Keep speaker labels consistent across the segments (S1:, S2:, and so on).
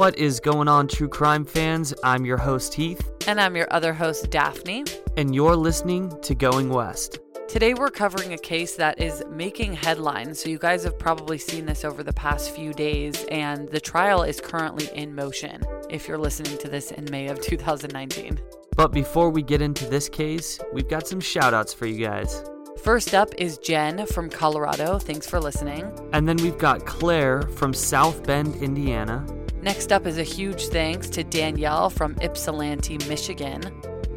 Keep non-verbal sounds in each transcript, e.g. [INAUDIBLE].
S1: What is going on, true crime fans? I'm your host, Heath.
S2: And I'm your other host, Daphne.
S1: And you're listening to Going West.
S2: Today, we're covering a case that is making headlines. So, you guys have probably seen this over the past few days, and the trial is currently in motion if you're listening to this in May of 2019.
S1: But before we get into this case, we've got some shout outs for you guys.
S2: First up is Jen from Colorado. Thanks for listening.
S1: And then we've got Claire from South Bend, Indiana.
S2: Next up is a huge thanks to Danielle from Ypsilanti, Michigan.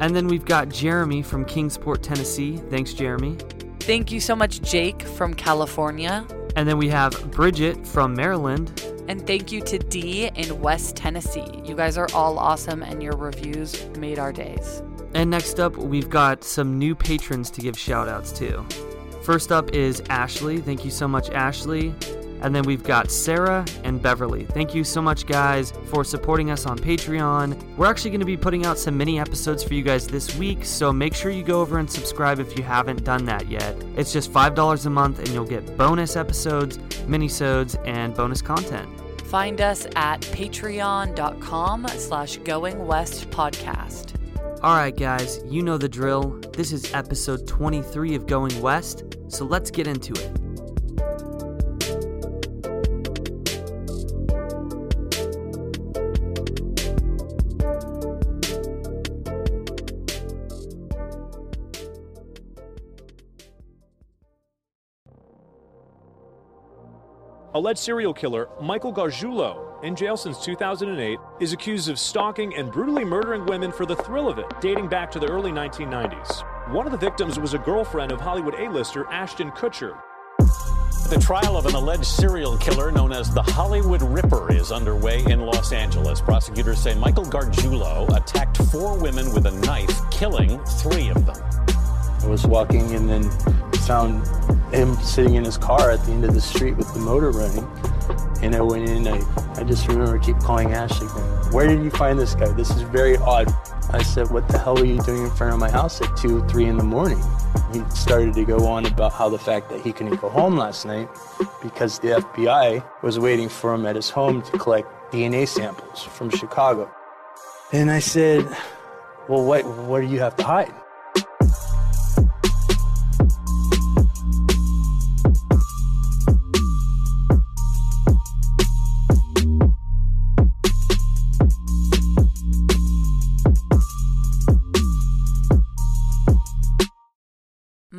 S1: And then we've got Jeremy from Kingsport, Tennessee. Thanks, Jeremy.
S2: Thank you so much, Jake from California.
S1: And then we have Bridget from Maryland.
S2: And thank you to Dee in West Tennessee. You guys are all awesome, and your reviews made our days.
S1: And next up, we've got some new patrons to give shout outs to. First up is Ashley. Thank you so much, Ashley. And then we've got Sarah and Beverly. Thank you so much, guys, for supporting us on Patreon. We're actually going to be putting out some mini episodes for you guys this week, so make sure you go over and subscribe if you haven't done that yet. It's just $5 a month, and you'll get bonus episodes, minisodes, and bonus content.
S2: Find us at patreon.com slash going west podcast.
S1: All right, guys, you know the drill. This is episode 23 of Going West, so let's get into it.
S3: Alleged serial killer Michael Gargiulo, in jail since 2008, is accused of stalking and brutally murdering women for the thrill of it, dating back to the early 1990s. One of the victims was a girlfriend of Hollywood A-lister Ashton Kutcher.
S4: The trial of an alleged serial killer known as the Hollywood Ripper is underway in Los Angeles. Prosecutors say Michael Gargiulo attacked four women with a knife, killing three of them.
S5: I was walking and then found him sitting in his car at the end of the street with the motor running. And I went in, I, I just remember keep calling Ashley, where did you find this guy? This is very odd. I said, what the hell were you doing in front of my house at 2, 3 in the morning? He started to go on about how the fact that he couldn't go home last night because the FBI was waiting for him at his home to collect DNA samples from Chicago. And I said, well, what, what do you have to hide?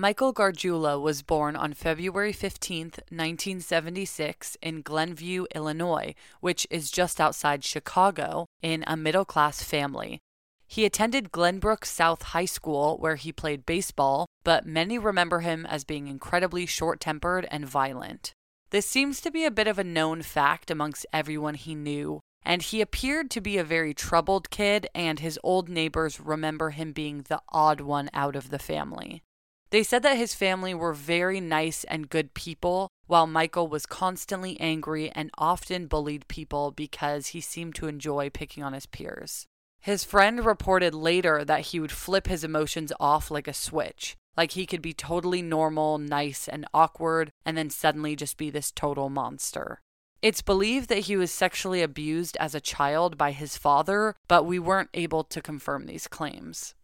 S2: Michael Gargiulo was born on February 15, 1976, in Glenview, Illinois, which is just outside Chicago, in a middle class family. He attended Glenbrook South High School, where he played baseball, but many remember him as being incredibly short tempered and violent. This seems to be a bit of a known fact amongst everyone he knew, and he appeared to be a very troubled kid, and his old neighbors remember him being the odd one out of the family. They said that his family were very nice and good people, while Michael was constantly angry and often bullied people because he seemed to enjoy picking on his peers. His friend reported later that he would flip his emotions off like a switch, like he could be totally normal, nice, and awkward, and then suddenly just be this total monster. It's believed that he was sexually abused as a child by his father, but we weren't able to confirm these claims.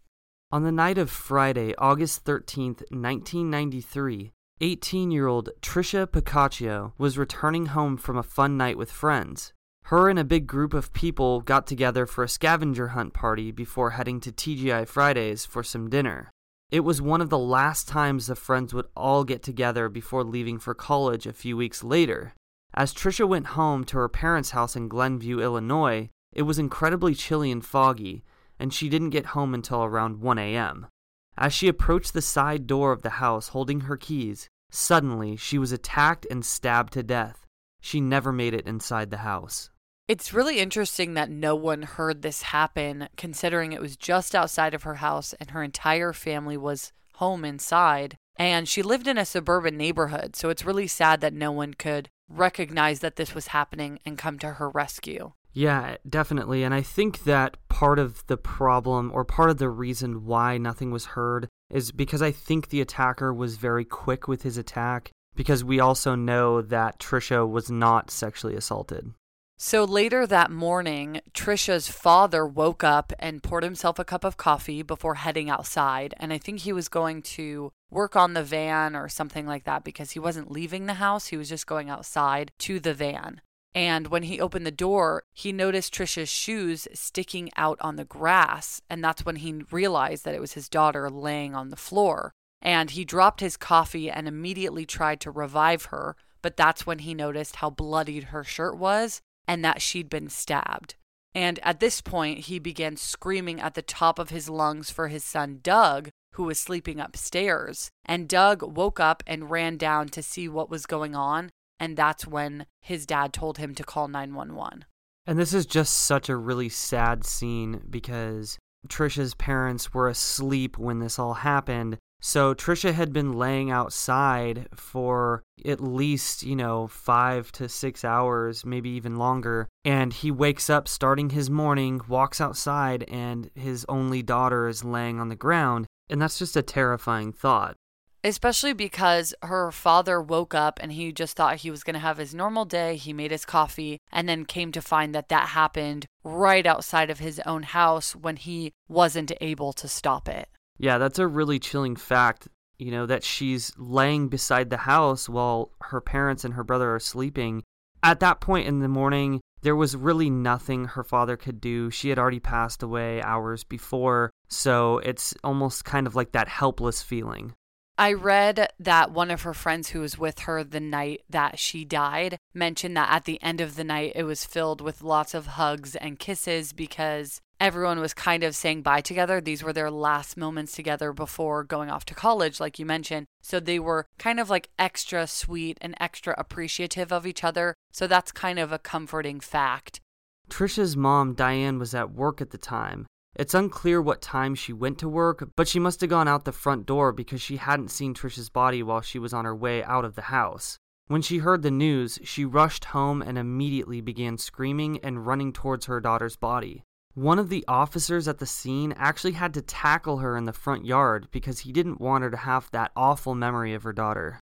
S1: On the night of Friday, August 13th, 1993, 18 year old Tricia Pacaccio was returning home from a fun night with friends. Her and a big group of people got together for a scavenger hunt party before heading to TGI Fridays for some dinner. It was one of the last times the friends would all get together before leaving for college a few weeks later. As Trisha went home to her parents' house in Glenview, Illinois, it was incredibly chilly and foggy, and she didn't get home until around 1 a.m. As she approached the side door of the house holding her keys, suddenly she was attacked and stabbed to death. She never made it inside the house.
S2: It's really interesting that no one heard this happen, considering it was just outside of her house and her entire family was home inside. And she lived in a suburban neighborhood, so it's really sad that no one could recognize that this was happening and come to her rescue.
S1: Yeah, definitely. And I think that part of the problem or part of the reason why nothing was heard is because I think the attacker was very quick with his attack because we also know that Trisha was not sexually assaulted.
S2: So later that morning, Trisha's father woke up and poured himself a cup of coffee before heading outside. And I think he was going to work on the van or something like that because he wasn't leaving the house. He was just going outside to the van. And when he opened the door, he noticed Trisha's shoes sticking out on the grass. And that's when he realized that it was his daughter laying on the floor. And he dropped his coffee and immediately tried to revive her. But that's when he noticed how bloodied her shirt was and that she'd been stabbed. And at this point, he began screaming at the top of his lungs for his son Doug, who was sleeping upstairs. And Doug woke up and ran down to see what was going on. And that's when his dad told him to call 911.
S1: And this is just such a really sad scene because Trisha's parents were asleep when this all happened. So Trisha had been laying outside for at least, you know, five to six hours, maybe even longer. And he wakes up starting his morning, walks outside, and his only daughter is laying on the ground. And that's just a terrifying thought.
S2: Especially because her father woke up and he just thought he was going to have his normal day. He made his coffee and then came to find that that happened right outside of his own house when he wasn't able to stop it.
S1: Yeah, that's a really chilling fact, you know, that she's laying beside the house while her parents and her brother are sleeping. At that point in the morning, there was really nothing her father could do. She had already passed away hours before, so it's almost kind of like that helpless feeling.
S2: I read that one of her friends who was with her the night that she died mentioned that at the end of the night it was filled with lots of hugs and kisses because everyone was kind of saying bye together. These were their last moments together before going off to college, like you mentioned. So they were kind of like extra sweet and extra appreciative of each other. So that's kind of a comforting fact.
S1: Trisha's mom, Diane, was at work at the time. It's unclear what time she went to work, but she must have gone out the front door because she hadn't seen Trish's body while she was on her way out of the house. When she heard the news, she rushed home and immediately began screaming and running towards her daughter's body. One of the officers at the scene actually had to tackle her in the front yard because he didn't want her to have that awful memory of her daughter.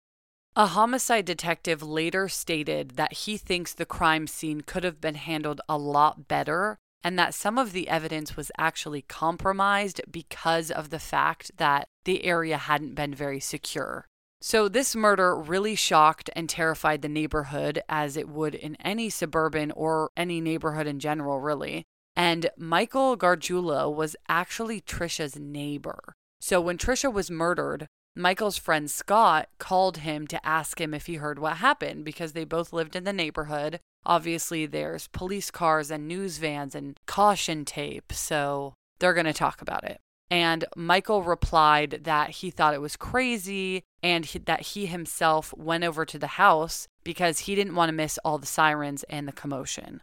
S2: A homicide detective later stated that he thinks the crime scene could have been handled a lot better and that some of the evidence was actually compromised because of the fact that the area hadn't been very secure. So, this murder really shocked and terrified the neighborhood, as it would in any suburban or any neighborhood in general, really. And Michael Gargiulo was actually Trisha's neighbor. So, when Trisha was murdered, Michael's friend Scott called him to ask him if he heard what happened because they both lived in the neighborhood Obviously, there's police cars and news vans and caution tape, so they're going to talk about it. And Michael replied that he thought it was crazy and he, that he himself went over to the house because he didn't want to miss all the sirens and the commotion.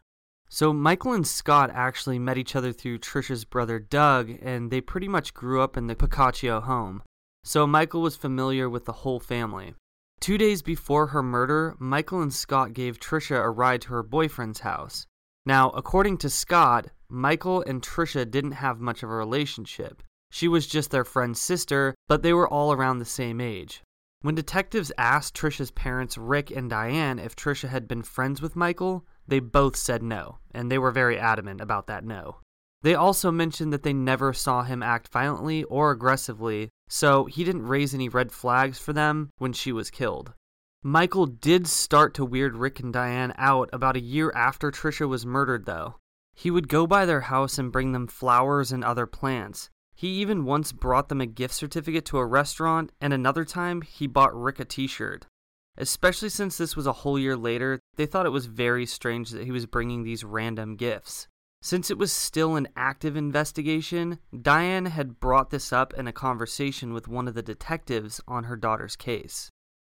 S1: So, Michael and Scott actually met each other through Trisha's brother Doug, and they pretty much grew up in the Pacaccio home. So, Michael was familiar with the whole family. Two days before her murder, Michael and Scott gave Trisha a ride to her boyfriend's house. Now, according to Scott, Michael and Trisha didn't have much of a relationship. She was just their friend's sister, but they were all around the same age. When detectives asked Trisha's parents, Rick and Diane, if Trisha had been friends with Michael, they both said no, and they were very adamant about that no. They also mentioned that they never saw him act violently or aggressively, so he didn't raise any red flags for them when she was killed. Michael did start to weird Rick and Diane out about a year after Trisha was murdered, though. He would go by their house and bring them flowers and other plants. He even once brought them a gift certificate to a restaurant, and another time he bought Rick a t shirt. Especially since this was a whole year later, they thought it was very strange that he was bringing these random gifts. Since it was still an active investigation, Diane had brought this up in a conversation with one of the detectives on her daughter's case.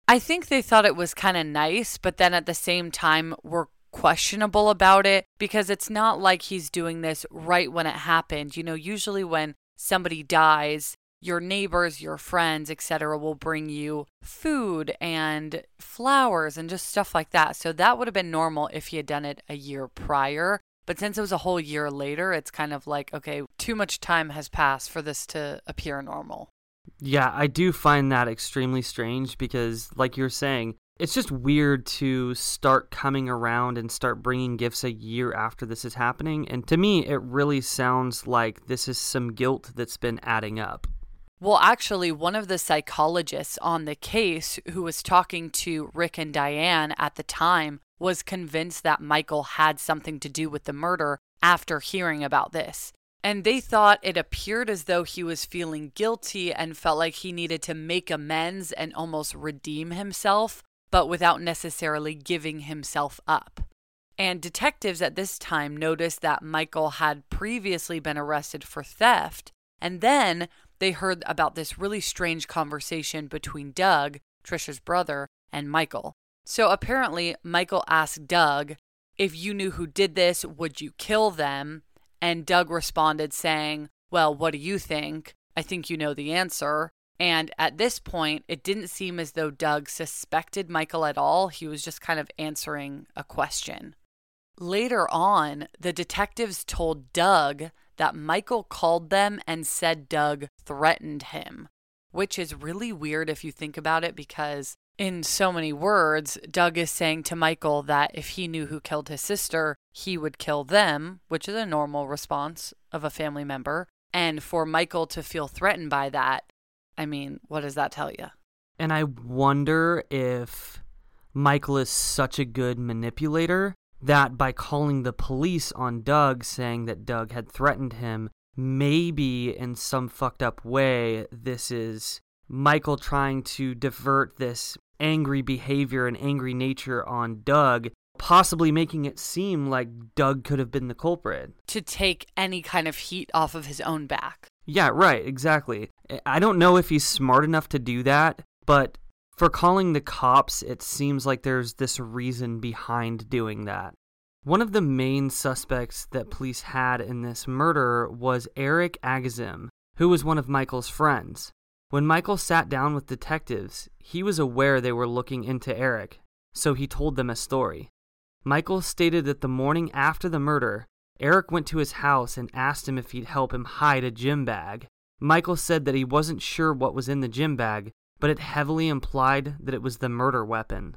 S2: I think they thought it was kind of nice, but then at the same time were questionable about it because it's not like he's doing this right when it happened. You know, usually when somebody dies, your neighbors, your friends, etc., will bring you food and flowers and just stuff like that. So that would have been normal if he had done it a year prior. But since it was a whole year later, it's kind of like, okay, too much time has passed for this to appear normal.
S1: Yeah, I do find that extremely strange because, like you're saying, it's just weird to start coming around and start bringing gifts a year after this is happening. And to me, it really sounds like this is some guilt that's been adding up.
S2: Well, actually, one of the psychologists on the case who was talking to Rick and Diane at the time was convinced that Michael had something to do with the murder after hearing about this. And they thought it appeared as though he was feeling guilty and felt like he needed to make amends and almost redeem himself but without necessarily giving himself up. And detectives at this time noticed that Michael had previously been arrested for theft, and then they heard about this really strange conversation between Doug, Trisha's brother, and Michael. So apparently, Michael asked Doug, If you knew who did this, would you kill them? And Doug responded, saying, Well, what do you think? I think you know the answer. And at this point, it didn't seem as though Doug suspected Michael at all. He was just kind of answering a question. Later on, the detectives told Doug that Michael called them and said Doug threatened him, which is really weird if you think about it because, in so many words, Doug is saying to Michael that if he knew who killed his sister, he would kill them, which is a normal response of a family member. And for Michael to feel threatened by that, I mean, what does that tell you?
S1: And I wonder if Michael is such a good manipulator that by calling the police on Doug saying that Doug had threatened him, maybe in some fucked up way, this is Michael trying to divert this angry behavior and angry nature on Doug, possibly making it seem like Doug could have been the culprit.
S2: To take any kind of heat off of his own back.
S1: Yeah, right, exactly. I don't know if he's smart enough to do that, but for calling the cops, it seems like there's this reason behind doing that. One of the main suspects that police had in this murder was Eric Agazim, who was one of Michael's friends. When Michael sat down with detectives, he was aware they were looking into Eric, so he told them a story. Michael stated that the morning after the murder, Eric went to his house and asked him if he'd help him hide a gym bag. Michael said that he wasn't sure what was in the gym bag, but it heavily implied that it was the murder weapon.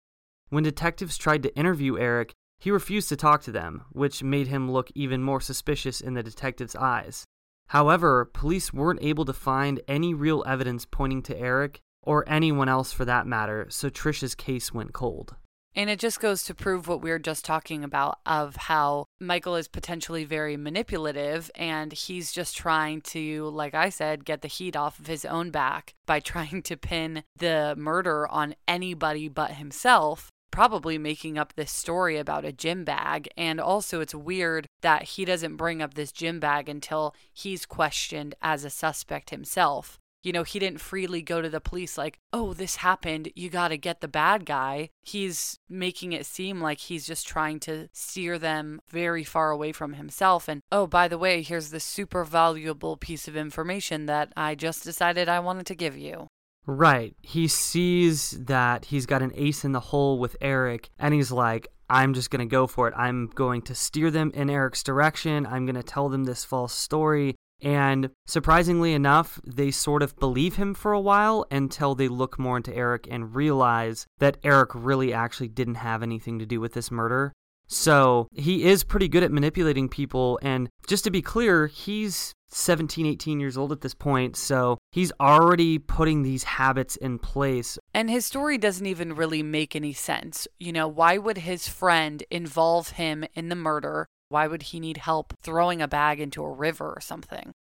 S1: When detectives tried to interview Eric, he refused to talk to them, which made him look even more suspicious in the detectives' eyes. However, police weren't able to find any real evidence pointing to Eric, or anyone else for that matter, so Trisha's case went cold.
S2: And it just goes to prove what we were just talking about of how Michael is potentially very manipulative and he's just trying to, like I said, get the heat off of his own back by [LAUGHS] trying to pin the murder on anybody but himself. Probably making up this story about a gym bag. And also, it's weird that he doesn't bring up this gym bag until he's questioned as a suspect himself you know, he didn't freely go to the police like, oh, this happened. You got to get the bad guy. He's making it seem like he's just trying to steer them very far away from himself. And, oh, by the way, here's this super valuable piece of information that I just decided I wanted to give you.
S1: Right. He sees that he's got an ace in the hole with Eric, and he's like, I'm just going to go for it. I'm going to steer them in Eric's direction. I'm going to tell them this false story. And surprisingly enough, they sort of believe him for a while until they look more into Eric and realize that Eric really actually didn't have anything to do with this murder. So he is pretty good at manipulating people. And just to be clear, he's 17, 18 years old at this point. So he's already putting these habits in place.
S2: And his story doesn't even really make any sense. You know, why would his friend involve him in the murder? Why would he need help throwing a bag into a river or something?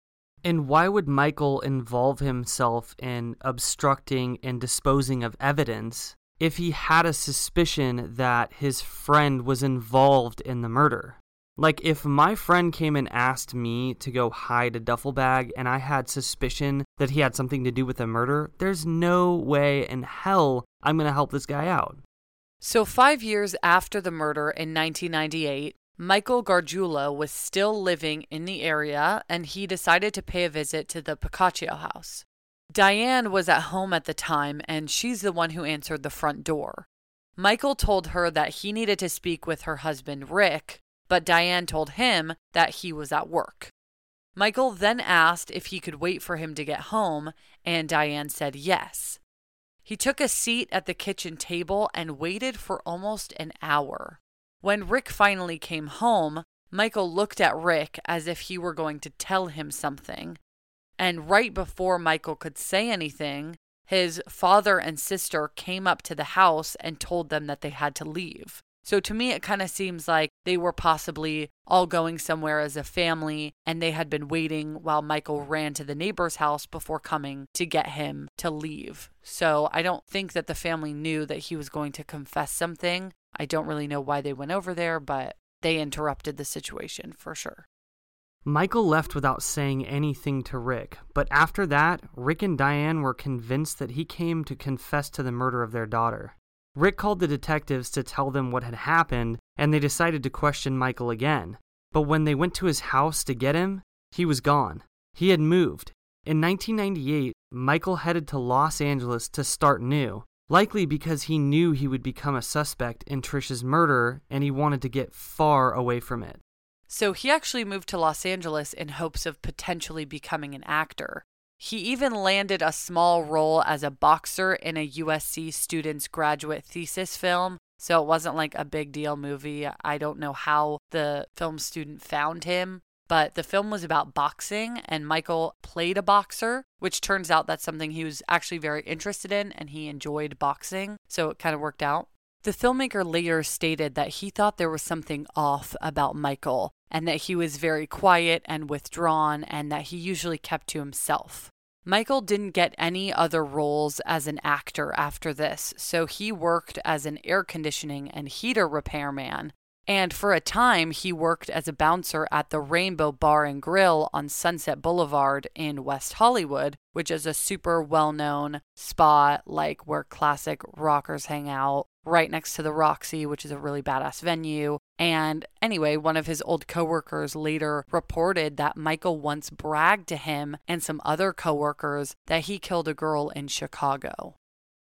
S1: And why would Michael involve himself in obstructing and disposing of evidence if he had a suspicion that his friend was involved in the murder? Like, if my friend came and asked me to go hide a duffel bag and I had suspicion that he had something to do with the murder, there's no way in hell I'm going to help this guy out.
S2: So, five years after the murder in 1998, Michael Gargiulo was still living in the area and he decided to pay a visit to the Pacaccio house. Diane was at home at the time and she's the one who answered the front door. Michael told her that he needed to speak with her husband Rick, but Diane told him that he was at work. Michael then asked if he could wait for him to get home, and Diane said yes. He took a seat at the kitchen table and waited for almost an hour. When Rick finally came home, Michael looked at Rick as if he were going to tell him something. And right before Michael could say anything, his father and sister came up to the house and told them that they had to leave. So to me, it kind of seems like they were possibly all going somewhere as a family and they had been waiting while Michael ran to the neighbor's house before coming to get him to leave. So I don't think that the family knew that he was going to confess something. I don't really know why they went over there, but they interrupted the situation for sure.
S1: Michael left without saying anything to Rick, but after that, Rick and Diane were convinced that he came to confess to the murder of their daughter. Rick called the detectives to tell them what had happened, and they decided to question Michael again. But when they went to his house to get him, he was gone. He had moved. In 1998, Michael headed to Los Angeles to start new, likely because he knew he would become a suspect in Trisha's murder and he wanted to get far away from it.
S2: So he actually moved to Los Angeles in hopes of potentially becoming an actor. He even landed a small role as a boxer in a USC student's graduate thesis film. So it wasn't like a big deal movie. I don't know how the film student found him, but the film was about boxing and Michael played a boxer, which turns out that's something he was actually very interested in and he enjoyed boxing. So it kind of worked out. The filmmaker later stated that he thought there was something off about Michael and that he was very quiet and withdrawn and that he usually kept to himself. Michael didn't get any other roles as an actor after this, so he worked as an air conditioning and heater repairman. And for a time, he worked as a bouncer at the Rainbow Bar and Grill on Sunset Boulevard in West Hollywood, which is a super well known spot like where classic rockers hang out right next to the Roxy, which is a really badass venue. And anyway, one of his old coworkers later reported that Michael once bragged to him and some other coworkers that he killed a girl in Chicago.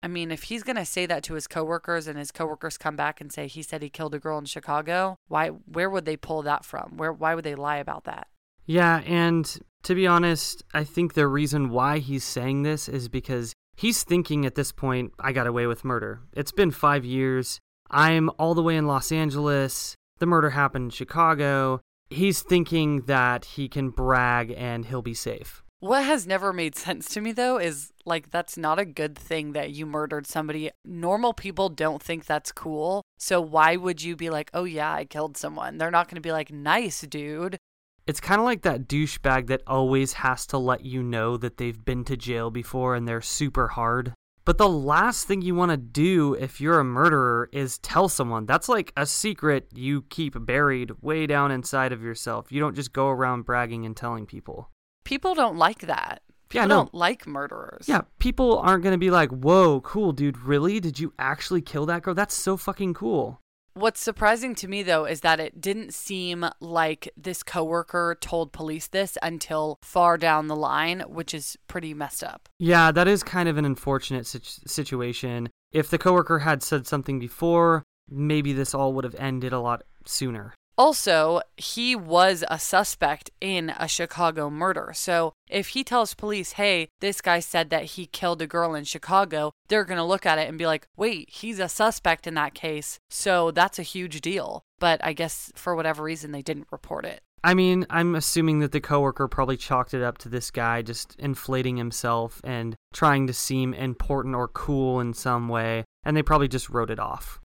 S2: I mean, if he's going to say that to his coworkers and his coworkers come back and say he said he killed a girl in Chicago, why where would they pull that from? Where why would they lie about that?
S1: Yeah, and to be honest, I think the reason why he's saying this is because He's thinking at this point, I got away with murder. It's been five years. I'm all the way in Los Angeles. The murder happened in Chicago. He's thinking that he can brag and he'll be safe.
S2: What has never made sense to me though is like that's not a good thing that you murdered somebody. Normal people don't think that's cool. So why would you be like, "Oh yeah, I killed someone?" They're not going to be like, "Nice, dude."
S1: It's kind of like that douchebag that always has to let you know that they've been to jail before and they're super hard. But the last thing you want to do if you're a murderer is tell someone. That's like a secret you keep buried way down inside of yourself. You don't just go around bragging and telling people.
S2: People don't like that. People
S1: yeah, no.
S2: don't like murderers.
S1: Yeah, people aren't going to be like, whoa, cool, dude, really? Did you actually kill that girl? That's so fucking cool.
S2: What's surprising to me though is that it didn't seem like this coworker told police this until far down the line, which is pretty messed up.
S1: Yeah, that is kind of an unfortunate situation. If the coworker had said something before, maybe this all would have ended a lot sooner.
S2: Also, he was a suspect in a Chicago murder. So if he tells police, hey, this guy said that he killed a girl in Chicago, they're going to look at it and be like, wait, he's a suspect in that case. So that's a huge deal. But I guess for whatever reason, they didn't report it.
S1: I mean, I'm assuming that the coworker probably chalked it up to this guy just inflating himself and trying to seem important or cool in some way, and they probably just wrote it off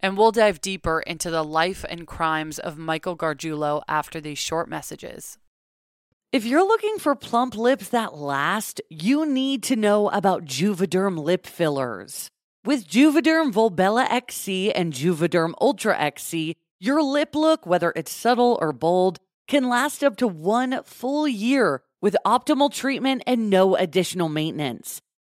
S2: and we'll dive deeper into the life and crimes of Michael Gargiulo after these short messages.
S6: If you're looking for plump lips that last, you need to know about Juvederm lip fillers. With Juvederm Volbella XC and Juvederm Ultra XC, your lip look, whether it's subtle or bold, can last up to one full year with optimal treatment and no additional maintenance.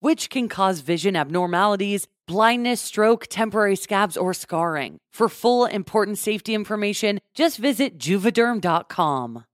S6: which can cause vision abnormalities, blindness, stroke, temporary scabs, or scarring. For full important safety information, just visit juvederm.com.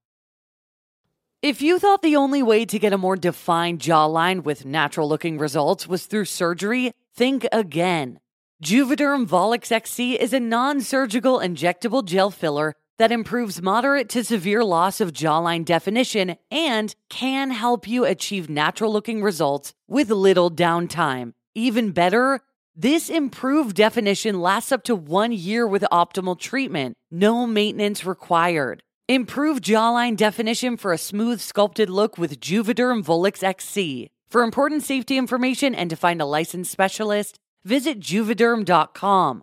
S6: If you thought the only way to get a more defined jawline with natural looking results was through surgery, think again. Juvederm Volux XC is a non surgical injectable gel filler that improves moderate to severe loss of jawline definition and can help you achieve natural looking results with little downtime. Even better, this improved definition lasts up to one year with optimal treatment, no maintenance required. Improve jawline definition for a smooth, sculpted look with Juvederm Volux XC. For important safety information and to find a licensed specialist, visit juvederm.com.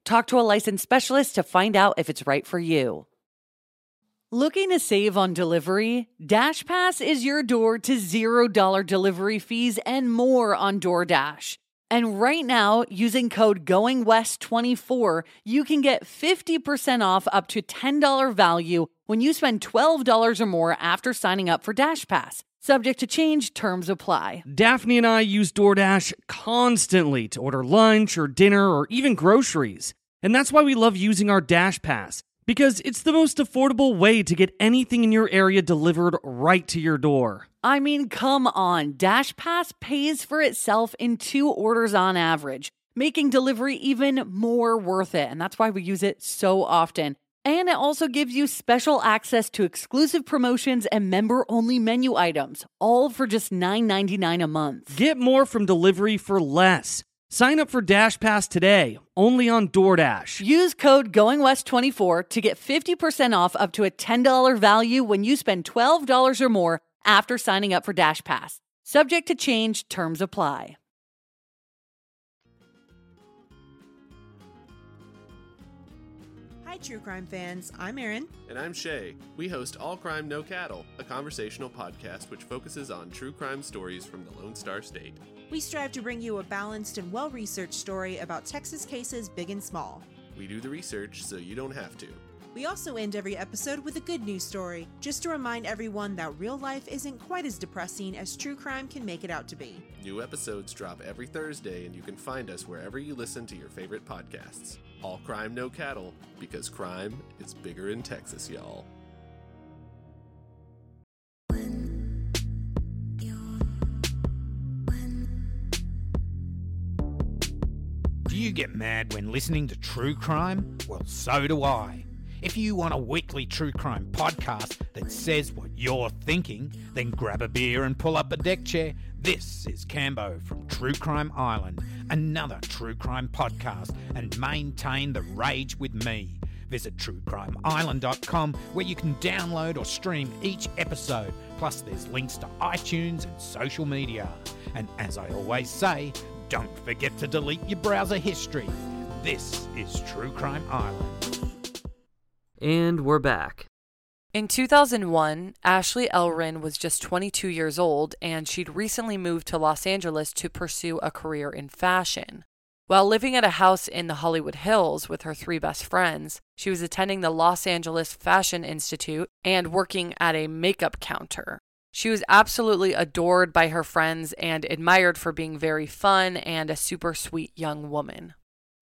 S6: Talk to a licensed specialist to find out if it's right for you. Looking to save on delivery? DashPass is your door to $0 delivery fees and more on DoorDash. And right now, using code GOINGWEST24, you can get 50% off up to $10 value when you spend $12 or more after signing up for DashPass. Subject to change, terms apply.
S1: Daphne and I use DoorDash constantly to order lunch or dinner or even groceries. And that's why we love using our Dash Pass, because it's the most affordable way to get anything in your area delivered right to your door.
S6: I mean, come on. DashPass pays for itself in two orders on average, making delivery even more worth it. And that's why we use it so often. And it also gives you special access to exclusive promotions and member only menu items, all for just $9.99 a month.
S1: Get more from delivery for less. Sign up for Dash Pass today, only on DoorDash.
S6: Use code GOINGWEST24 to get 50% off up to a $10 value when you spend $12 or more after signing up for Dash Pass. Subject to change, terms apply.
S7: Hi, true crime fans. I'm Erin.
S8: And I'm Shay. We host All Crime No Cattle, a conversational podcast which focuses on true crime stories from the Lone Star State.
S7: We strive to bring you a balanced and well researched story about Texas cases big and small.
S8: We do the research so you don't have to.
S7: We also end every episode with a good news story, just to remind everyone that real life isn't quite as depressing as true crime can make it out to be.
S8: New episodes drop every Thursday, and you can find us wherever you listen to your favorite podcasts. All Crime No Cattle, because crime is bigger in Texas, y'all.
S9: Do you get mad when listening to true crime? Well, so do I. If you want a weekly true crime podcast that says what you're thinking, then grab a beer and pull up a deck chair. This is Cambo from True Crime Island, another true crime podcast, and maintain the rage with me. Visit truecrimeisland.com where you can download or stream each episode. Plus, there's links to iTunes and social media. And as I always say, don't forget to delete your browser history. This is True Crime Island.
S1: And we're back.
S2: In 2001, Ashley Ellerin was just 22 years old and she'd recently moved to Los Angeles to pursue a career in fashion. While living at a house in the Hollywood Hills with her three best friends, she was attending the Los Angeles Fashion Institute and working at a makeup counter. She was absolutely adored by her friends and admired for being very fun and a super sweet young woman.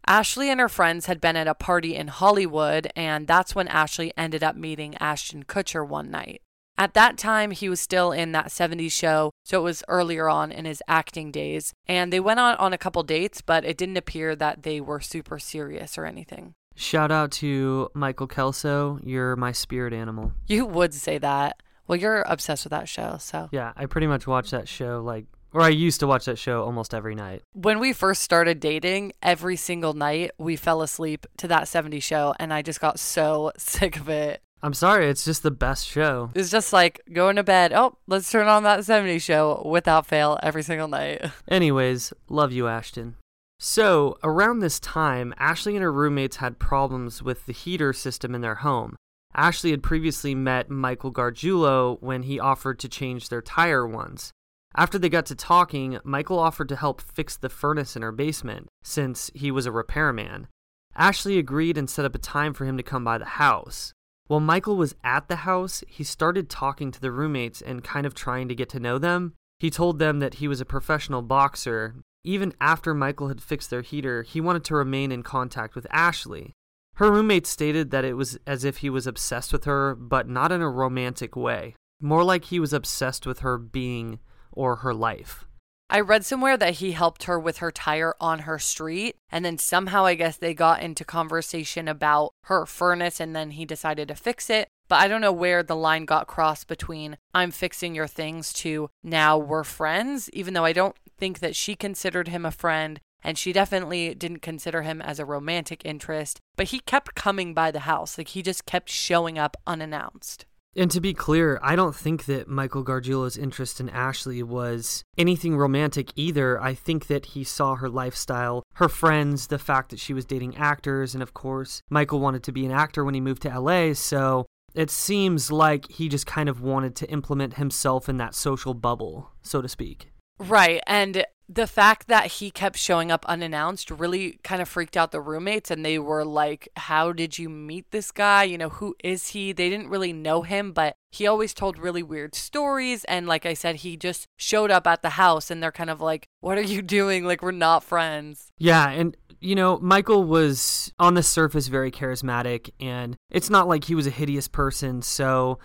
S2: Ashley and her friends had been at a party in Hollywood, and that's when Ashley ended up meeting Ashton Kutcher one night. At that time, he was still in that 70s show, so it was earlier on in his acting days. And they went on, on a couple dates, but it didn't appear that they were super serious or anything.
S1: Shout out to Michael Kelso. You're my spirit animal.
S2: You would say that. Well, you're obsessed with that show, so.
S1: Yeah, I pretty much watch that show like Or I used to watch that show almost every night.
S2: When we first started dating, every single night we fell asleep to that 70s show, and I just got so [LAUGHS] sick of it.
S1: I'm sorry, it's just the best show.
S2: It's just like going to bed. Oh, let's turn on that 70s show without fail every single night. [LAUGHS]
S1: Anyways, love you, Ashton. So, around this time, Ashley and her roommates had problems with the heater system in their home. Ashley had previously met Michael Gargiulo when he offered to change their tire once. After they got to talking, Michael offered to help fix the furnace in her basement, since he was a repairman. Ashley agreed and set up a time for him to come by the house. While Michael was at the house, he started talking to the roommates and kind of trying to get to know them. He told them that he was a professional boxer. Even after Michael had fixed their heater, he wanted to remain in contact with Ashley. Her roommates stated that it was as if he was obsessed with her, but not in a romantic way. More like he was obsessed with her being or her life.
S2: I read somewhere that he helped her with her tire on her street. And then somehow, I guess they got into conversation about her furnace and then he decided to fix it. But I don't know where the line got crossed between I'm fixing your things to now we're friends, even though I don't think that she considered him a friend and she definitely didn't consider him as a romantic interest. But he kept coming by the house, like he just kept showing up unannounced.
S1: And to be clear, I don't think that Michael Gargiulo's interest in Ashley was anything romantic either. I think that he saw her lifestyle, her friends, the fact that she was dating actors, and of course, Michael wanted to be an actor when he moved to LA, so it seems like he just kind of wanted to implement himself in that social bubble, so to speak.
S2: Right. And the fact that he kept showing up unannounced really kind of freaked out the roommates and they were like how did you meet this guy? You know who is he? They didn't really know him but he always told really weird stories and like i said he just showed up at the house and they're kind of like what are you [LAUGHS] doing? Like we're not friends.
S1: Yeah and you know, Michael was on the surface very charismatic, and it's not like he was a hideous person. So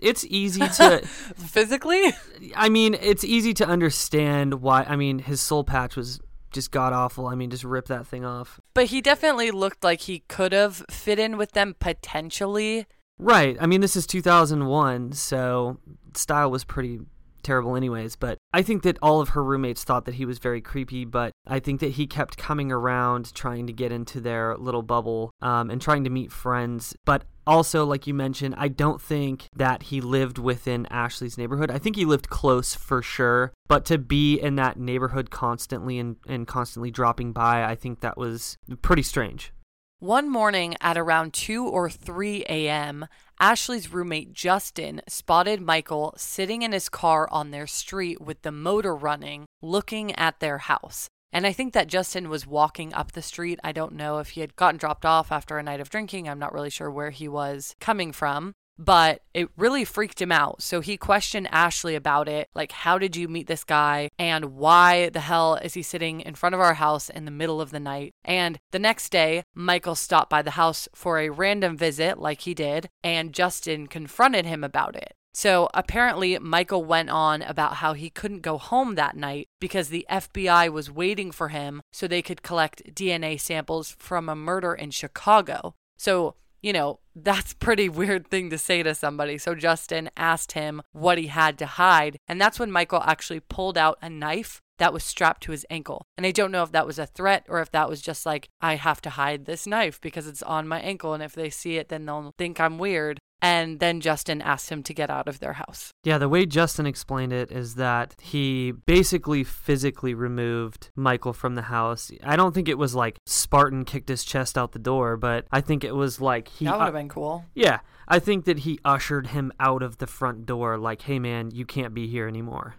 S1: it's easy to [LAUGHS]
S2: physically.
S1: I mean, it's easy to understand why. I mean, his soul patch was just god awful. I mean, just rip that thing off.
S2: But he definitely looked like he could have fit in with them potentially.
S1: Right. I mean, this is 2001, so style was pretty terrible anyways but i think that all of her roommates thought that he was very creepy but i think that he kept coming around trying to get into their little bubble um, and trying to meet friends but also, like you mentioned, I don't think that he lived within Ashley's neighborhood. I think he lived close for sure, but to be in that neighborhood constantly and, and constantly dropping by, I think that was pretty strange.
S2: One morning at around 2 or 3 a.m., Ashley's roommate Justin spotted Michael sitting in his car on their street with the motor running, looking at their house. And I think that Justin was walking up the street. I don't know if he had gotten dropped off after a night of drinking. I'm not really sure where he was coming from, but it really freaked him out. So he questioned Ashley about it like, how did you meet this guy? And why the hell is he sitting in front of our house in the middle of the night? And the next day, Michael stopped by the house for a random visit, like he did, and Justin confronted him about it. So apparently, Michael went on about how he couldn't go home that night because the FBI was waiting for him so they could collect DNA samples from a murder in Chicago. So, you know, [LAUGHS] that's pretty weird thing to say to somebody. So Justin asked him what he had to hide, and that's when Michael actually pulled out a knife that was strapped to his ankle. And I don't know if that was a threat or if that was just like, I have to hide this knife because it's on my ankle. And if they see it, then they'll think I'm weird. And then Justin asked him to get out of their house.
S1: Yeah, the way Justin explained it is that he basically physically removed Michael from the house. I don't think it was like Spartan kicked his chest out the door, but I think it was like he.
S2: That would have been cool.
S1: Yeah, I think that he ushered him out of the front door, like, hey man, you can't be here anymore.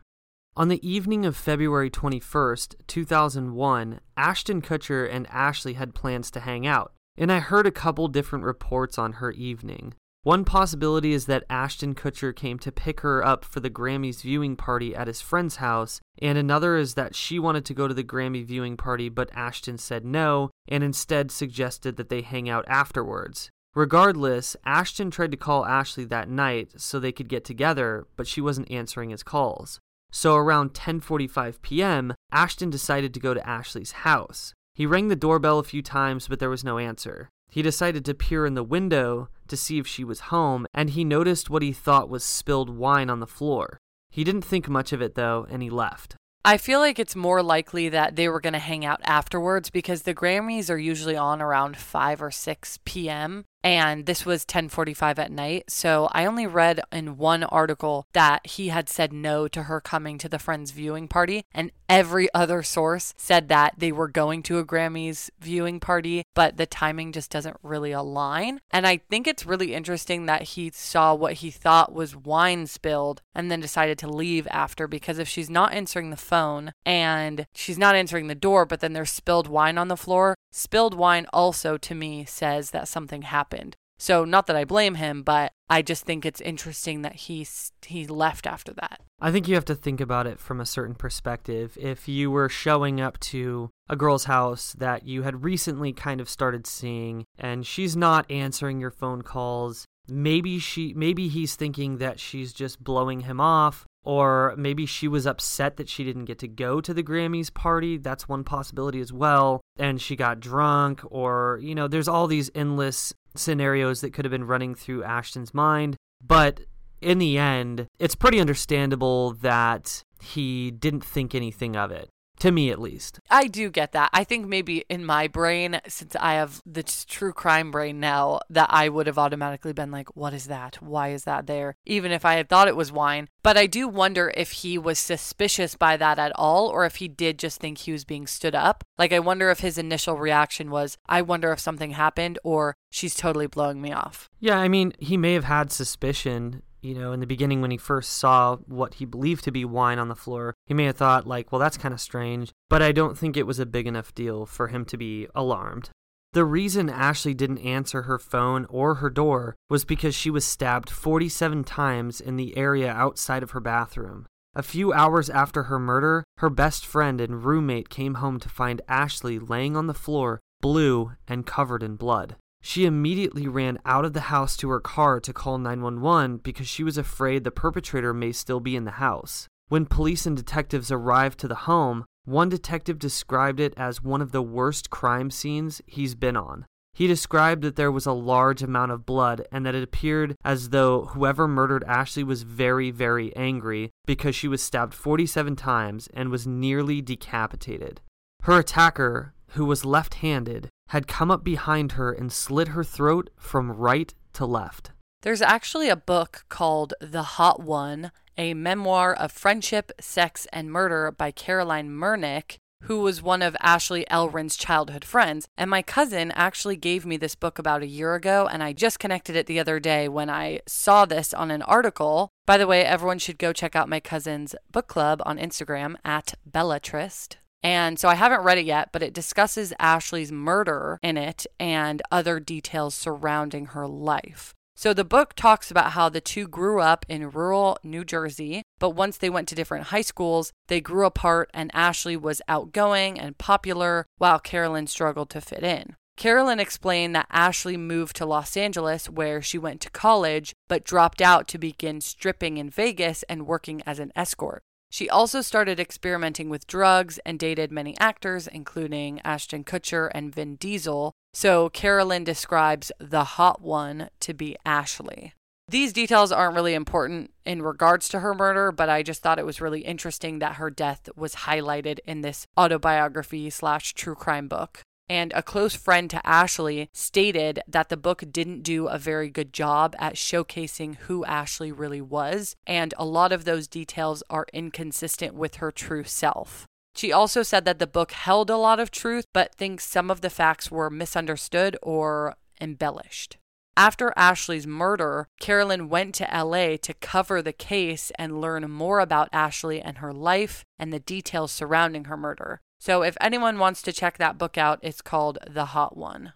S1: On the evening of February 21st, 2001, Ashton Kutcher and Ashley had plans to hang out, and I heard a couple different reports on her evening. One possibility is that Ashton Kutcher came to pick her up for the Grammys viewing party at his friend's house, and another is that she wanted to go to the Grammy viewing party, but Ashton said no and instead suggested that they hang out afterwards. Regardless, Ashton tried to call Ashley that night so they could get together, but she wasn't answering his calls. So around 10:45 p.m., Ashton decided to go to Ashley's house. He rang the doorbell a few times, but there was no answer. He decided to peer in the window to see if she was home, and he noticed what he thought was spilled wine on the floor. He didn't think much of it though, and he left.
S2: I feel like it's more likely that they were going to hang out afterwards because the Grammys are usually on around 5 or 6 p.m and this was 10:45 at night. So I only read in one article that he had said no to her coming to the friends viewing party and every other source said that they were going to a Grammys viewing party, but the timing just doesn't really align. And I think it's really interesting that he saw what he thought was wine spilled and then decided to leave after because if she's not answering the phone and she's not answering the door, but then there's spilled wine on the floor, spilled wine also to me says that something happened happened. So not that I blame him, but I just think it's interesting that he he left after that.
S1: I think you have to think about it from a certain perspective. If you were showing up to a girl's house that you had recently kind of started seeing and she's not answering your phone calls, maybe she maybe he's thinking that she's just blowing him off or maybe she was upset that she didn't get to go to the Grammys party. That's one possibility as well. And she got drunk, or, you know, there's all these endless scenarios that could have been running through Ashton's mind. But in the end, it's pretty understandable that he didn't think anything of it to me at least.
S2: I do get that. I think maybe in my brain, since I have the true crime brain now, that I would have automatically been like, what is that? Why is that there? Even if I had thought it was wine. But I do wonder if he was suspicious by that at all, or if he did just think he was being stood up. Like, I wonder if his initial reaction was, I wonder if something happened, or she's totally blowing me off.
S1: Yeah, I mean, he may have had suspicion you know, in the beginning when he first saw what he believed to be wine on the floor, he may have thought, like, well, that's kind of strange, but I don't think it was a big enough deal for him to be alarmed. The reason Ashley didn't answer her phone or her door was because she was stabbed 47 times in the area outside of her bathroom. A few hours after her murder, her best friend and roommate came home to find Ashley laying on the floor, blue and covered in blood. She immediately ran out of the house to her car to call 911 because she was afraid the perpetrator may still be in the house. When police and detectives arrived to the home, one detective described it as one of the worst crime scenes he's been on. He described that there was a large amount of blood and that it appeared as though whoever murdered Ashley was very, very angry because she was stabbed 47 times and was nearly decapitated. Her attacker, who was left handed, had come up behind her and slit her throat from right to left.
S2: There's actually a book called The Hot One, a memoir of friendship, sex, and murder by Caroline Murnick, who was one of Ashley Ellerin's childhood friends. And my cousin actually gave me this book about a year ago, and I just connected it the other day when I saw this on an article. By the way, everyone should go check out my cousin's book club on Instagram at Bellatrist. And so I haven't read it yet, but it discusses Ashley's murder in it and other details surrounding her life. So the book talks about how the two grew up in rural New Jersey, but once they went to different high schools, they grew apart and Ashley was outgoing and popular while Carolyn struggled to fit in. Carolyn explained that Ashley moved to Los Angeles where she went to college, but dropped out to begin stripping in Vegas and working as an escort. She also started experimenting with drugs and dated many actors, including Ashton Kutcher and Vin Diesel. So Carolyn describes the hot one to be Ashley. These details aren't really important in regards to her murder, but I just thought it was really interesting that her death was highlighted in this autobiography slash true crime book and a close friend to Ashley stated that the book didn't do a very good job at showcasing who Ashley really was, and a lot of those details are inconsistent with her true self. She also said that the book held a lot of truth, but thinks some of the facts were misunderstood or embellished. After Ashley's murder, Carolyn went to LA to cover the case and learn more about Ashley and her life and the details surrounding her murder. So if anyone wants to check that book out, it's called The Hot One.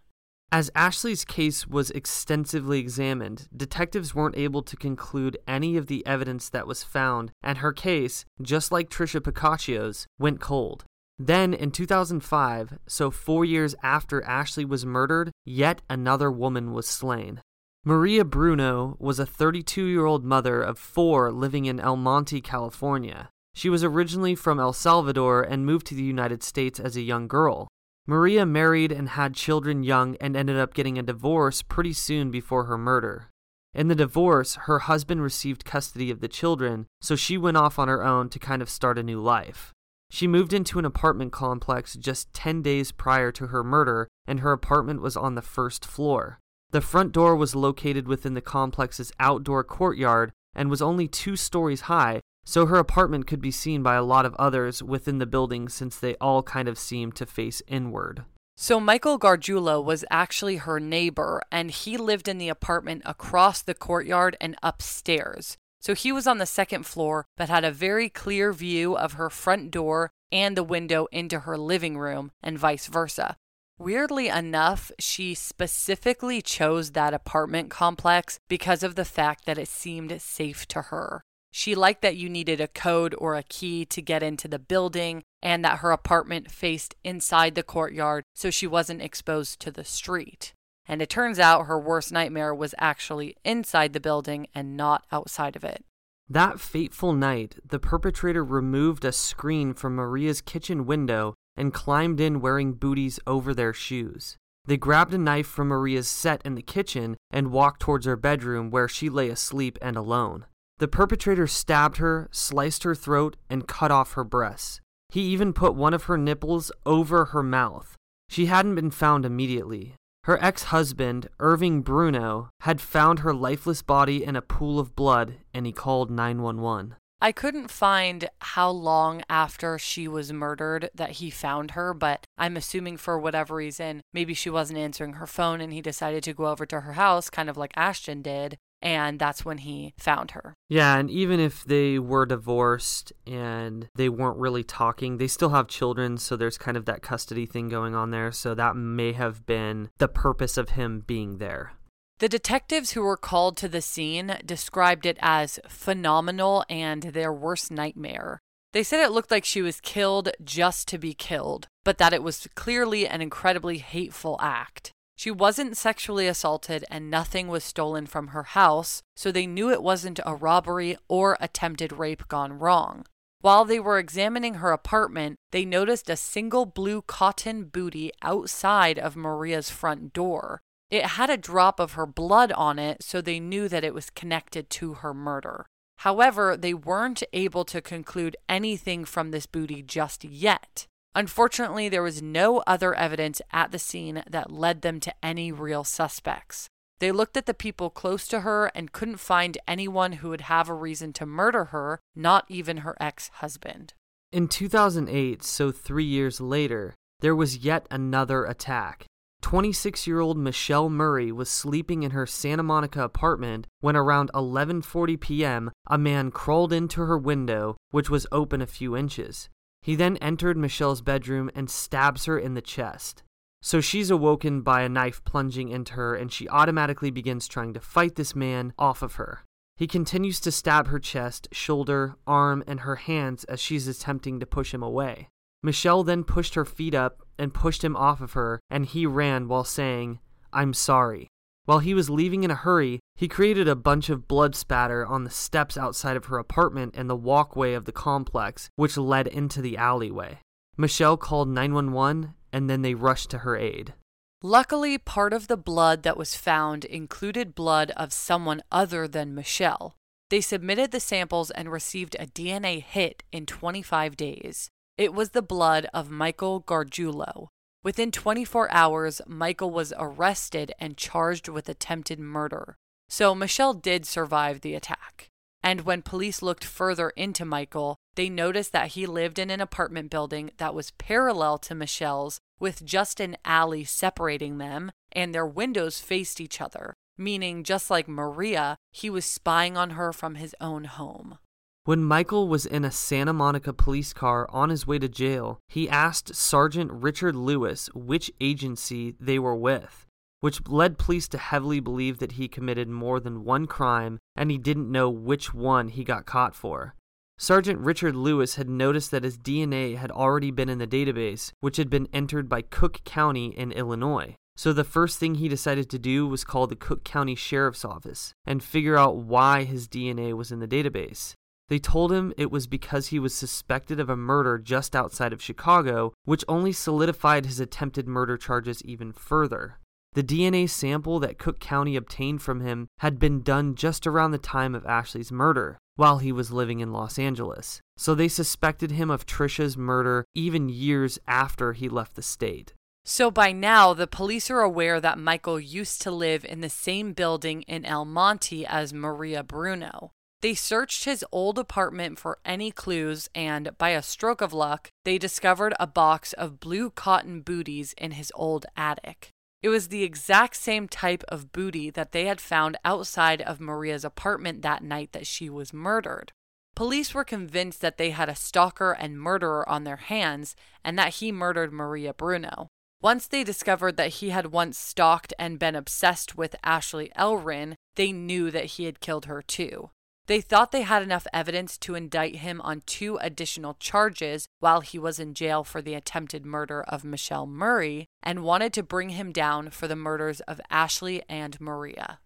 S1: As Ashley's case was extensively examined, detectives weren't able to conclude any of the evidence that was found, and her case, just like Trisha Pacaccio's, went cold. Then, in 2005, so four years after Ashley was murdered, yet another woman was slain. Maria Bruno was a 32 year old mother of four living in El Monte, California. She was originally from El Salvador and moved to the United States as a young girl. Maria married and had children young and ended up getting a divorce pretty soon before her murder. In the divorce, her husband received custody of the children, so she went off on her own to kind of start a new life. She moved into an apartment complex just 10 days prior to her murder, and her apartment was on the first floor. The front door was located within the complex's outdoor courtyard and was only two stories high, so her apartment could be seen by a lot of others within the building since they all kind of seemed to face inward.
S2: So, Michael Gargiulo was actually her neighbor, and he lived in the apartment across the courtyard and upstairs. So, he was on the second floor, but had a very clear view of her front door and the window into her living room, and vice versa. Weirdly enough, she specifically chose that apartment complex because of the fact that it seemed safe to her. She liked that you needed a code or a key to get into the building and that her apartment faced inside the courtyard so she wasn't exposed to the street. And it turns out her worst nightmare was actually inside the building and not outside of it.
S1: That fateful night, the perpetrator removed a screen from Maria's kitchen window and climbed in wearing booties over their shoes. They grabbed a knife from Maria's set in the kitchen and walked towards her bedroom where she lay asleep and alone. The perpetrator stabbed her, sliced her throat, and cut off her breasts. He even put one of her nipples over her mouth. She hadn't been found immediately. Her ex husband, Irving Bruno, had found her lifeless body in a pool of blood and he called 911.
S2: I couldn't find how long after she was murdered that he found her, but I'm assuming for whatever reason, maybe she wasn't answering her phone and he decided to go over to her house, kind of like Ashton did, and that's when he found her.
S1: Yeah, and even if they were divorced and they weren't really talking, they still have children, so there's kind of that custody thing going on there. So that may have been the purpose of him being there.
S2: The detectives who were called to the scene described it as phenomenal and their worst nightmare. They said it looked like she was killed just to be killed, but that it was clearly an incredibly hateful act. She wasn't sexually assaulted and nothing was stolen from her house, so they knew it wasn't a robbery or attempted rape gone wrong. While they were examining her apartment, they noticed a single blue cotton booty outside of Maria's front door. It had a drop of her blood on it, so they knew that it was connected to her murder. However, they weren't able to conclude anything from this booty just yet. Unfortunately, there was no other evidence at the scene that led them to any real suspects. They looked at the people close to her and couldn't find anyone who would have a reason to murder her, not even her ex husband.
S1: In 2008, so three years later, there was yet another attack. 26 year old Michelle Murray was sleeping in her Santa Monica apartment when around 11:40 p.m. a man crawled into her window, which was open a few inches. He then entered Michelle's bedroom and stabs her in the chest. So she's awoken by a knife plunging into her, and she automatically begins trying to fight this man off of her. He continues to stab her chest, shoulder, arm, and her hands as she's attempting to push him away. Michelle then pushed her feet up and pushed him off of her, and he ran while saying, I'm sorry. While he was leaving in a hurry, he created a bunch of blood spatter on the steps outside of her apartment and the walkway of the complex, which led into the alleyway. Michelle called 911 and then they rushed to her aid.
S2: Luckily, part of the blood that was found included blood of someone other than Michelle. They submitted the samples and received a DNA hit in 25 days. It was the blood of Michael Gargiulo, Within 24 hours, Michael was arrested and charged with attempted murder. So Michelle did survive the attack. And when police looked further into Michael, they noticed that he lived in an apartment building that was parallel to Michelle's, with just an alley separating them, and their windows faced each other, meaning just like Maria, he was spying on her from his own home.
S1: When Michael was in a Santa Monica police car on his way to jail, he asked Sergeant Richard Lewis which agency they were with, which led police to heavily believe that he committed more than one crime and he didn't know which one he got caught for. Sergeant Richard Lewis had noticed that his DNA had already been in the database, which had been entered by Cook County in Illinois. So the first thing he decided to do was call the Cook County Sheriff's Office and figure out why his DNA was in the database. They told him it was because he was suspected of a murder just outside of Chicago, which only solidified his attempted murder charges even further. The DNA sample that Cook County obtained from him had been done just around the time of Ashley's murder, while he was living in Los Angeles. So they suspected him of Trisha's murder even years after he left the state.
S2: So by now, the police are aware that Michael used to live in the same building in El Monte as Maria Bruno. They searched his old apartment for any clues, and by a stroke of luck, they discovered a box of blue cotton booties in his old attic. It was the exact same type of booty that they had found outside of Maria's apartment that night that she was murdered. Police were convinced that they had a stalker and murderer on their hands and that he murdered Maria Bruno. Once they discovered that he had once stalked and been obsessed with Ashley Ellerin, they knew that he had killed her too. They thought they had enough evidence to indict him on two additional charges while he was in jail for the attempted murder of Michelle Murray and wanted to bring him down for the murders of Ashley and Maria.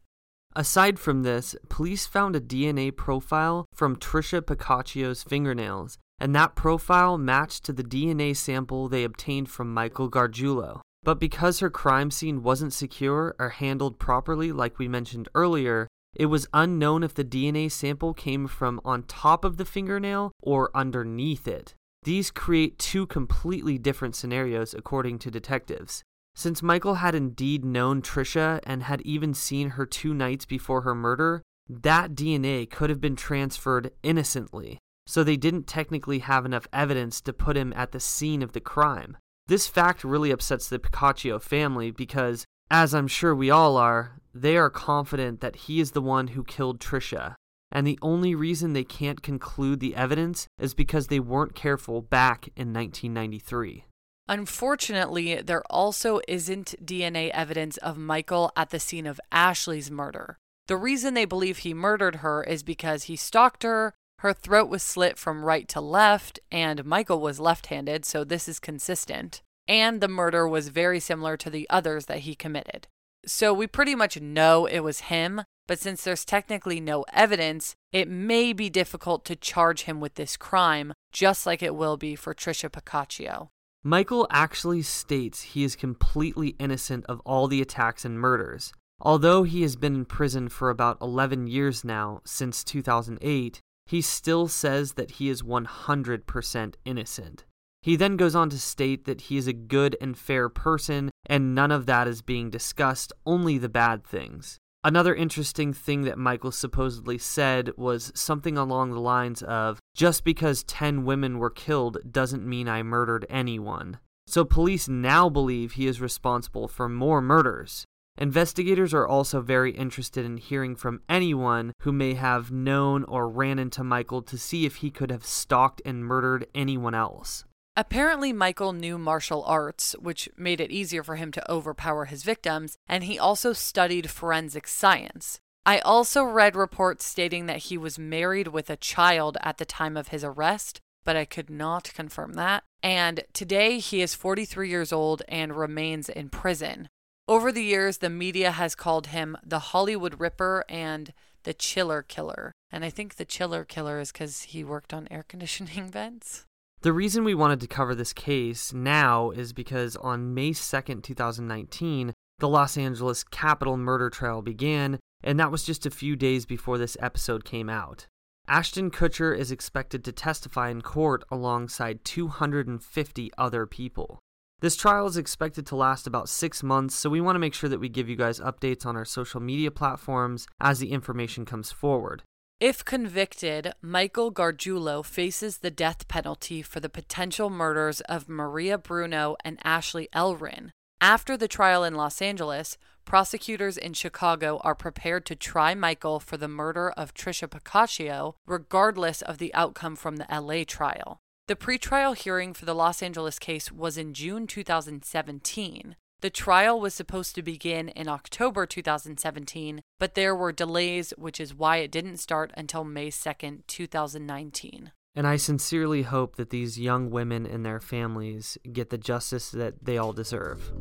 S1: Aside from this, police found a DNA profile from Trisha Pacaccio's fingernails and that profile matched to the DNA sample they obtained from Michael Gargiulo. But because her crime scene wasn't secure or handled properly, like we mentioned earlier, it was unknown if the DNA sample came from on top of the fingernail or underneath it. These create two completely different scenarios, according to detectives. Since Michael had indeed known Trisha and had even seen her two nights before her murder, that DNA could have been transferred innocently so they didn't technically have enough evidence to put him at the scene of the crime. This fact really upsets the Pacaccio family because, as I'm sure we all are, they are confident that he is the one who killed Trisha. And the only reason they can't conclude the evidence is because they weren't careful back in 1993.
S2: Unfortunately, there also isn't DNA evidence of Michael at the scene of Ashley's murder. The reason they believe he murdered her is because he stalked her, her throat was slit from right to left, and Michael was left handed, so this is consistent. And the murder was very similar to the others that he committed. So we pretty much know it was him, but since there's technically no evidence, it may be difficult to charge him with this crime, just like it will be for Trisha Pacaccio.
S1: Michael actually states he is completely innocent of all the attacks and murders. Although he has been in prison for about 11 years now, since 2008, he still says that he is 100% innocent. He then goes on to state that he is a good and fair person, and none of that is being discussed, only the bad things. Another interesting thing that Michael supposedly said was something along the lines of Just because 10 women were killed doesn't mean I murdered anyone. So police now believe he is responsible for more murders. Investigators are also very interested in hearing from anyone who may have known or ran into Michael to see if he could have stalked and murdered anyone else.
S2: Apparently, Michael knew martial arts, which made it easier for him to overpower his victims, and he also studied forensic science. I also read reports stating that he was married with a child at the time of his arrest, but I could not confirm that. And today he is 43 years old and remains in prison. Over the years, the media has called him the Hollywood Ripper and the Chiller Killer. And I think the Chiller Killer is because he worked on air conditioning [LAUGHS] vents.
S1: The reason we wanted to cover this case now is because on May 2nd, 2019, the Los Angeles capital murder trial began, and that was just a few days before this episode came out. Ashton Kutcher is expected to testify in court alongside 250 other people. This trial is expected to last about six months, so we want to make sure that we give you guys updates on our social media platforms as the information comes forward.
S2: If convicted, Michael Gargiulo faces the death penalty for the potential murders of Maria Bruno and Ashley Ellerin. After the trial in Los Angeles, prosecutors in Chicago are prepared to try Michael for the murder of Trisha Pacaccio, regardless of the outcome from the LA trial. The pretrial hearing for the Los Angeles case was in June 2017. The trial was supposed to begin in October 2017, but there were delays, which is why it didn't start until May 2nd, 2019.
S1: And I sincerely hope that these young women and their families get the justice that they all deserve.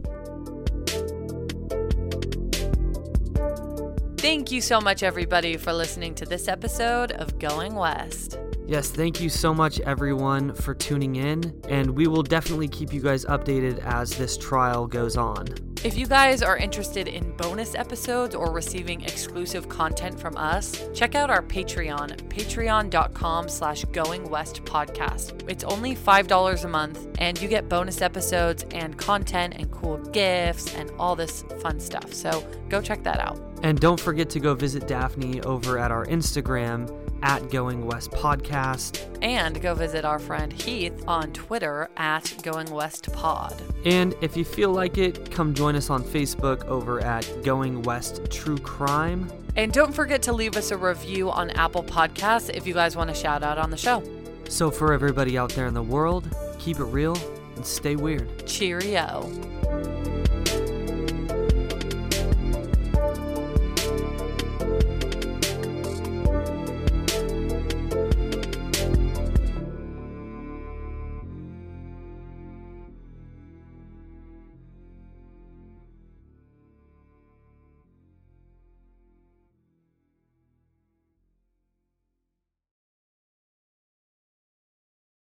S2: Thank you so much, everybody, for listening to this episode of Going West.
S1: Yes, thank you so much, everyone, for tuning in, and we will definitely keep you guys updated as this trial goes on.
S2: If you guys are interested in bonus episodes or receiving exclusive content from us, check out our Patreon, patreon.com slash going west podcast. It's only $5 a month and you get bonus episodes and content and cool gifts and all this fun stuff. So go check that out.
S1: And don't forget to go visit Daphne over at our Instagram at Going West Podcast.
S2: And go visit our friend Heath on Twitter at Going West Pod.
S1: And if you feel like it, come join us on Facebook over at Going West True Crime.
S2: And don't forget to leave us a review on Apple Podcasts if you guys want a shout out on the show.
S1: So, for everybody out there in the world, keep it real and stay weird.
S2: Cheerio.